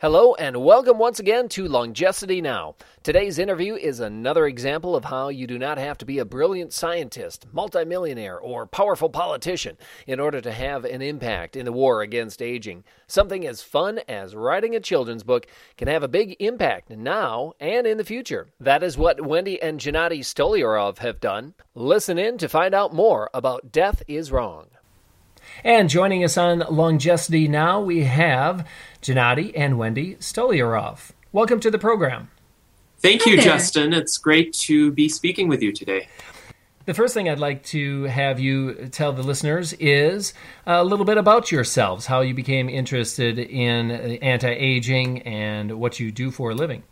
Hello, and welcome once again to Longevity Now. Today's interview is another example of how you do not have to be a brilliant scientist, multimillionaire, or powerful politician in order to have an impact in the war against aging. Something as fun as writing a children's book can have a big impact now and in the future. That is what Wendy and Gennady Stolyarov have done. Listen in to find out more about Death is Wrong. And joining us on Longevity Now, we have Gennady and Wendy Stolyarov. Welcome to the program. Thank you, Justin. It's great to be speaking with you today. The first thing I'd like to have you tell the listeners is a little bit about yourselves, how you became interested in anti aging, and what you do for a living.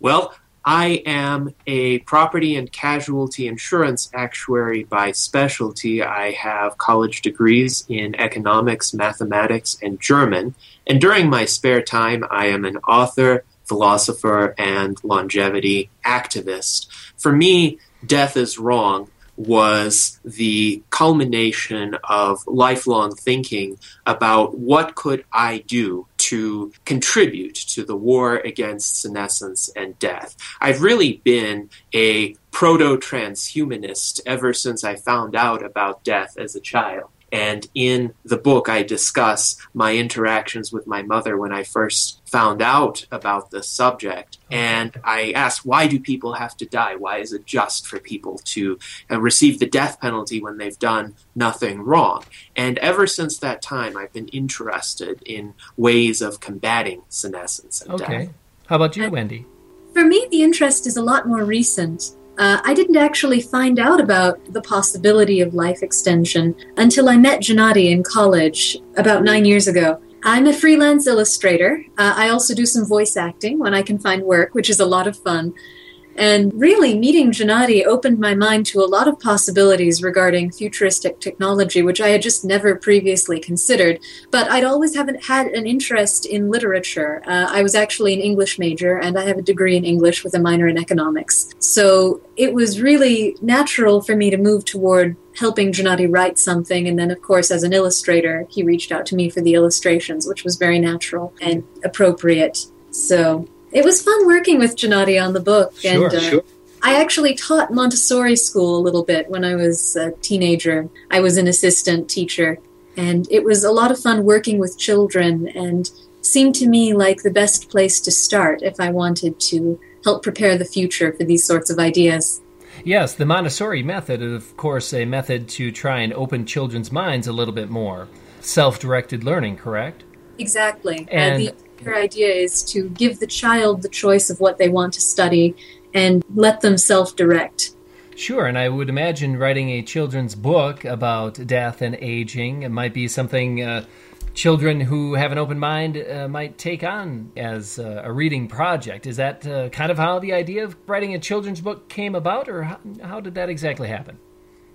Well, I am a property and casualty insurance actuary by specialty. I have college degrees in economics, mathematics, and German. And during my spare time, I am an author, philosopher, and longevity activist. For me, death is wrong was the culmination of lifelong thinking about what could I do to contribute to the war against senescence and death. I've really been a proto transhumanist ever since I found out about death as a child. And in the book, I discuss my interactions with my mother when I first found out about this subject. And I ask, why do people have to die? Why is it just for people to uh, receive the death penalty when they've done nothing wrong? And ever since that time, I've been interested in ways of combating senescence and okay. death. How about you, Wendy? For me, the interest is a lot more recent. Uh, I didn't actually find out about the possibility of life extension until I met Gennady in college about nine years ago. I'm a freelance illustrator. Uh, I also do some voice acting when I can find work, which is a lot of fun. And really, meeting Gennady opened my mind to a lot of possibilities regarding futuristic technology, which I had just never previously considered. But I'd always haven't had an interest in literature. Uh, I was actually an English major, and I have a degree in English with a minor in economics. So it was really natural for me to move toward helping Gennady write something. And then, of course, as an illustrator, he reached out to me for the illustrations, which was very natural and appropriate. So it was fun working with Gennady on the book. Sure, and uh, sure. I actually taught Montessori school a little bit when I was a teenager. I was an assistant teacher, and it was a lot of fun working with children and seemed to me like the best place to start if I wanted to help prepare the future for these sorts of ideas. Yes, the Montessori method is, of course, a method to try and open children's minds a little bit more. Self directed learning, correct? Exactly. And- the entire idea is to give the child the choice of what they want to study and let them self direct. Sure, and I would imagine writing a children's book about death and aging it might be something uh, children who have an open mind uh, might take on as uh, a reading project. Is that uh, kind of how the idea of writing a children's book came about, or how, how did that exactly happen?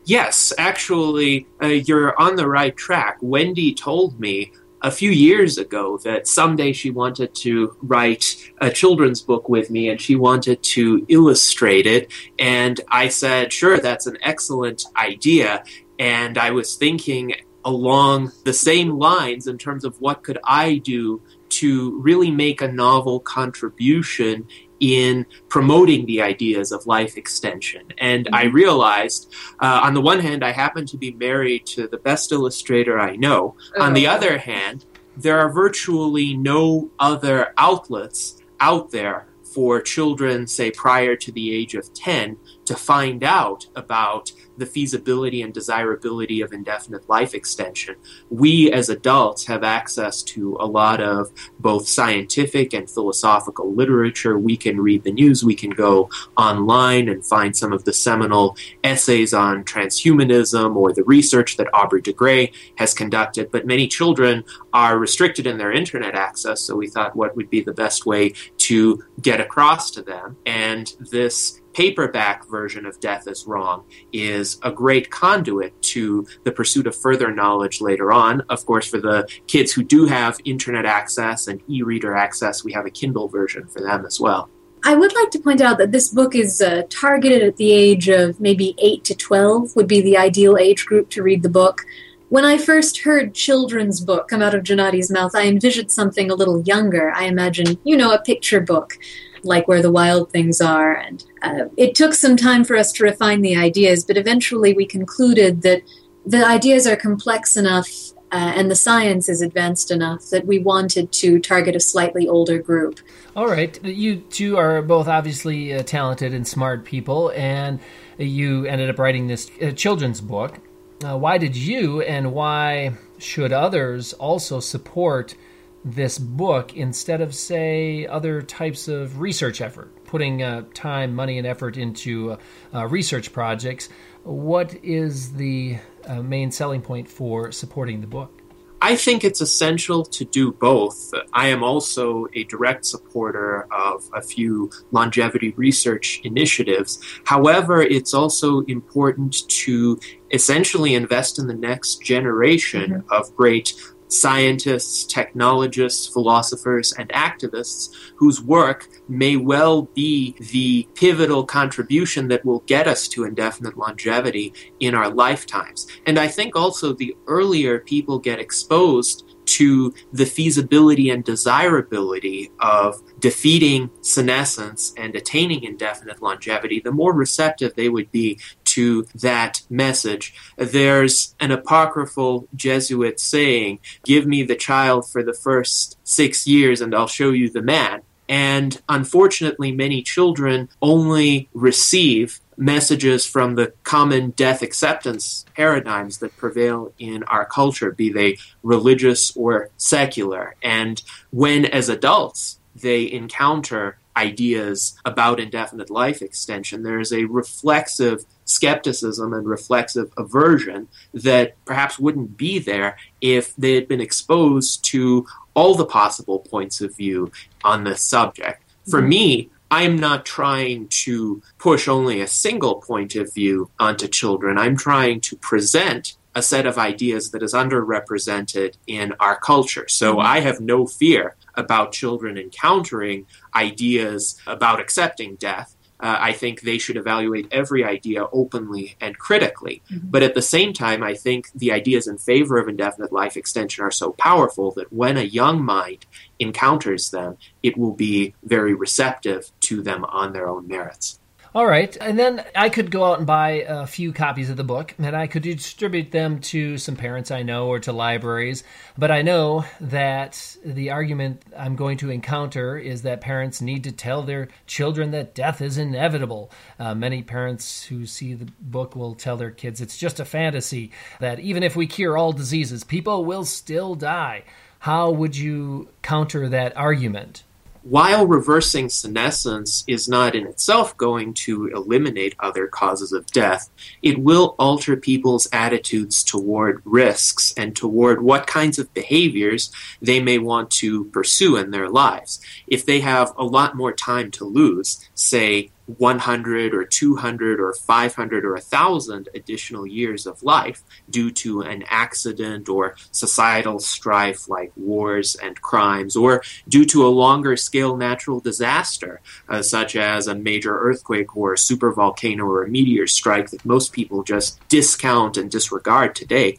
Yes, actually, uh, you're on the right track. Wendy told me a few years ago that someday she wanted to write a children's book with me and she wanted to illustrate it. And I said, sure, that's an excellent idea. And I was thinking along the same lines in terms of what could I do to really make a novel contribution in promoting the ideas of life extension. And I realized, uh, on the one hand, I happen to be married to the best illustrator I know. On the Oh. other hand, there are virtually no other outlets out there for children, say, prior to the age of 10, to find out about the feasibility and desirability of indefinite life extension. We as adults have access to a lot of both scientific and philosophical literature. We can read the news, we can go online and find some of the seminal essays on transhumanism or the research that Aubrey de Grey has conducted. But many children are restricted in their internet access, so we thought what would be the best way to get across to them. And this paperback version of Death is Wrong is a great conduit to the pursuit of further knowledge later on. Of course, for the kids who do have internet access and e reader access, we have a Kindle version for them as well. I would like to point out that this book is uh, targeted at the age of maybe 8 to 12, would be the ideal age group to read the book. when I first heard children's book come out of Gennady's mouth, I envisioned something a little younger. I imagine, you know, a picture book, like Where the Wild Things Are. And uh, it took some time for us to refine the ideas, but eventually we concluded that the ideas are complex enough uh, and the science is advanced enough that we wanted to target a slightly older group. All right. You two are both obviously uh, talented and smart people, and you ended up writing this uh, children's book. Uh, why did you and why should others also support this book instead of, say, other types of research effort, putting uh, time, money, and effort into uh, uh, research projects? What is the uh, main selling point for supporting the book? I think it's essential to do both. I am also a direct supporter of a few longevity research initiatives. However, it's also important to essentially invest in the next generation mm-hmm. of great scientists, technologists, philosophers, and activists whose work may well be the pivotal contribution that will get us to indefinite longevity in our lifetimes. And I think also the earlier people get exposed to the feasibility and desirability of defeating senescence and attaining indefinite longevity, the more receptive they would be to that message. There's an apocryphal Jesuit saying, Give me the child for the first six years and I'll show you the man. And unfortunately, many children only receive messages from the common death acceptance paradigms that prevail in our culture, be they religious or secular. And when, as adults, they encounter ideas about indefinite life extension, there is a reflexive skepticism and reflexive aversion that perhaps wouldn't be there if they had been exposed to all the possible points of view on this subject. For mm-hmm. me, I'm not trying to push only a single point of view onto children. I'm trying to present a set of ideas that is underrepresented in our culture. So mm-hmm. I have no fear about children encountering ideas about accepting death uh, I think they should evaluate every idea openly and critically. Mm-hmm. But at the same time, I think the ideas in favor of indefinite life extension are so powerful that when a young mind encounters them, it will be very receptive to them on their own merits. All right. And then I could go out and buy a few copies of the book and I could distribute them to some parents I know or to libraries. But I know that the argument I'm going to encounter is that parents need to tell their children that death is inevitable. Uh, many parents who see the book will tell their kids it's just a fantasy, that even if we cure all diseases, people will still die. How would you counter that argument? While reversing senescence is not in itself going to eliminate other causes of death, it will alter people's attitudes toward risks and toward what kinds of behaviors they may want to pursue in their lives. If they have a lot more time to lose, say 100 or 200 or 500 or 1,000 additional years of life due to an accident or societal strife like wars and crimes, or due to a longer scale natural disaster, uh, such as a major earthquake or a supervolcano or a meteor strike that most people just discount and disregard today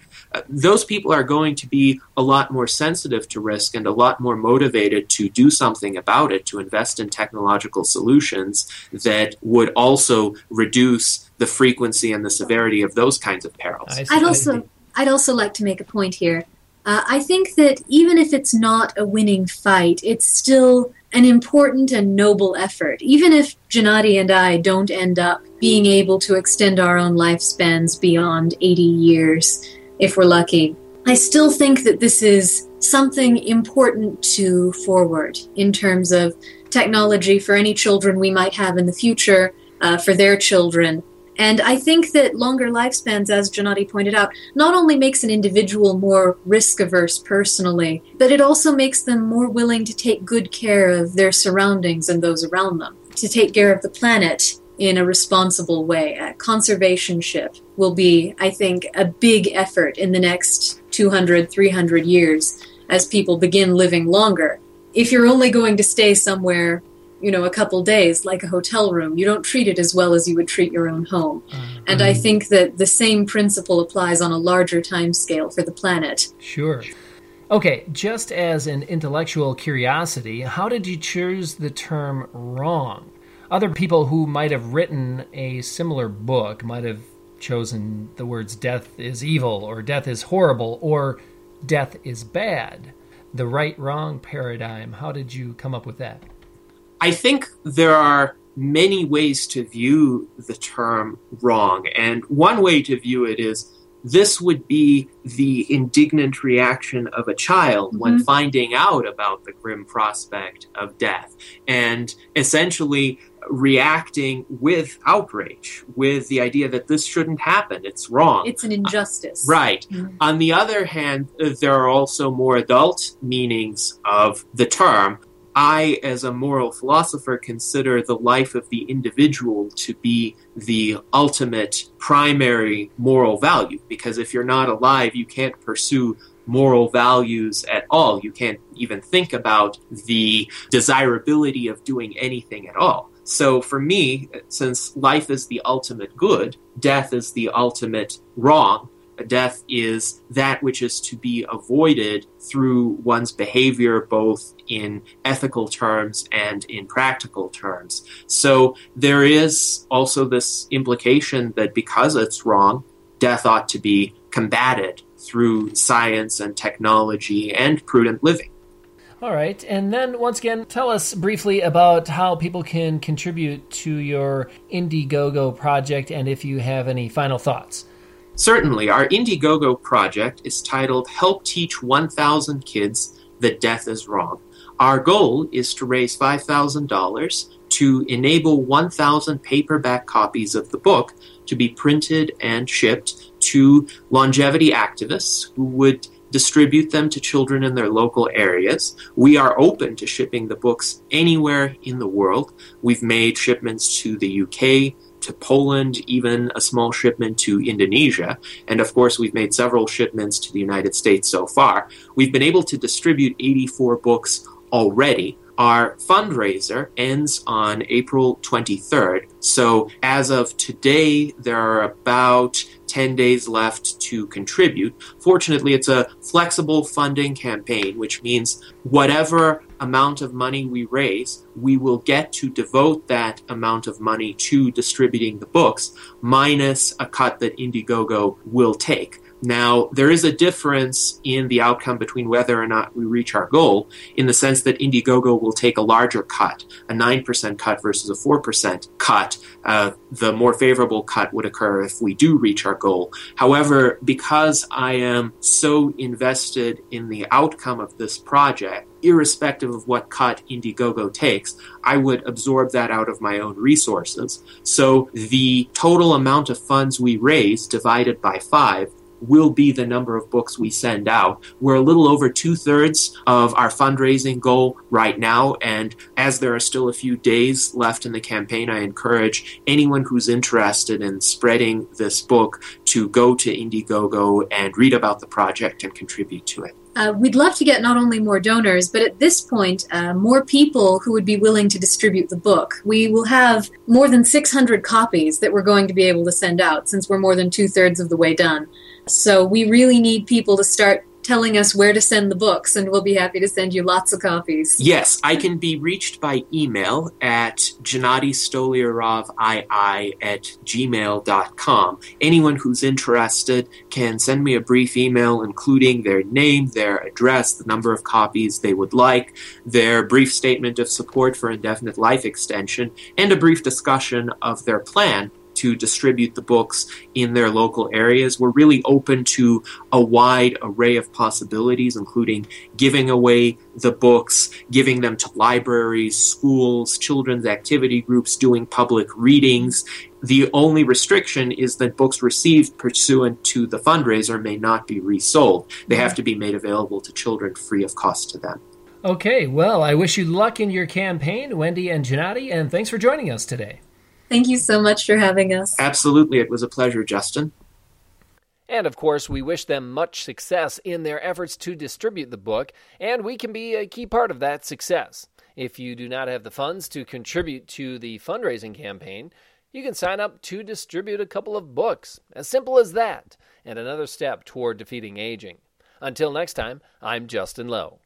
those people are going to be a lot more sensitive to risk and a lot more motivated to do something about it, to invest in technological solutions that would also reduce the frequency and the severity of those kinds of perils. I'd also I'd also like to make a point here. Uh, I think that even if it's not a winning fight, it's still an important and noble effort. Even if Gennady and I don't end up being able to extend our own lifespans beyond 80 years, if we're lucky. I still think that this is something important to forward in terms of technology for any children we might have in the future, uh, for their children. And I think that longer lifespans, as Gennady pointed out, not only makes an individual more risk averse personally, but it also makes them more willing to take good care of their surroundings and those around them, to take care of the planet in a responsible way. Uh, conservationship will be, I think, a big effort in the next 200, 300 years as people begin living longer. If you're only going to stay somewhere you know, a couple days like a hotel room. You don't treat it as well as you would treat your own home. Mm-hmm. And I think that the same principle applies on a larger time scale for the planet. Sure. Okay, just as an intellectual curiosity, how did you choose the term wrong? Other people who might have written a similar book might have chosen the words death is evil or death is horrible or death is bad. The right wrong paradigm, how did you come up with that? I think there are many ways to view the term wrong. And one way to view it is this would be the indignant reaction of a child mm-hmm. when finding out about the grim prospect of death. And essentially, reacting with outrage, with the idea that this shouldn't happen, it's wrong. It's an injustice. Uh, right. Mm-hmm. On the other hand, there are also more adult meanings of the term. I, as a moral philosopher, consider the life of the individual to be the ultimate primary moral value. Because if you're not alive, you can't pursue moral values at all. You can't even think about the desirability of doing anything at all. So for me, since life is the ultimate good, death is the ultimate wrong, death is that which is to be avoided through one's behavior, both in ethical terms and in practical terms. So there is also this implication that because it's wrong, death ought to be combated through science and technology and prudent living. All right. And then once again, tell us briefly about how people can contribute to your Indiegogo project and if you have any final thoughts. Certainly. Our Indiegogo project is titled Help Teach 1,000 Kids That Death is Wrong. Our goal is to raise $5,000 to enable 1,000 paperback copies of the book to be printed and shipped to longevity activists who would distribute them to children in their local areas. We are open to shipping the books anywhere in the world. We've made shipments to the UK, to Poland, even a small shipment to Indonesia. And of course, we've made several shipments to the United States so far. We've been able to distribute 84 books already. Our fundraiser ends on April 23rd. So as of today, there are about 10 days left to contribute. Fortunately, it's a flexible funding campaign, which means whatever amount of money we raise, we will get to devote that amount of money to distributing the books, minus a cut that Indiegogo will take. Now, there is a difference in the outcome between whether or not we reach our goal, in the sense that Indiegogo will take a larger cut, a 9% cut versus a 4% cut. Uh, the more favorable cut would occur if we do reach our goal. However, because I am so invested in the outcome of this project, irrespective of what cut Indiegogo takes, I would absorb that out of my own resources. So the total amount of funds we raise divided by five will be the number of books we send out. We're a little over two thirds of our fundraising goal right now, and as there are still a few days left in the campaign, I encourage anyone who's interested in spreading this book to go to Indiegogo and read about the project and contribute to it. Uh, we'd love to get not only more donors, but at this point, uh, more people who would be willing to distribute the book. We will have more than 600 copies that we're going to be able to send out since we're more than two thirds of the way done. So we really need people to start telling us where to send the books, and we'll be happy to send you lots of copies. Yes, I can be reached by email at gennadystolyarovii at gmail.com. Anyone who's interested can send me a brief email including their name, their address, the number of copies they would like, their brief statement of support for indefinite life extension, and a brief discussion of their plan to distribute the books in their local areas. We're really open to a wide array of possibilities, including giving away the books, giving them to libraries, schools, children's activity groups, doing public readings. The only restriction is that books received pursuant to the fundraiser may not be resold. They have to be made available to children free of cost to them. Okay, well, I wish you luck in your campaign, Wendy and Gennady, and thanks for joining us today. Thank you so much for having us. Absolutely. It was a pleasure, Justin. And of course, we wish them much success in their efforts to distribute the book, and we can be a key part of that success. If you do not have the funds to contribute to the fundraising campaign, you can sign up to distribute a couple of books. As simple as that, and another step toward defeating aging. Until next time, I'm Justin Lowe.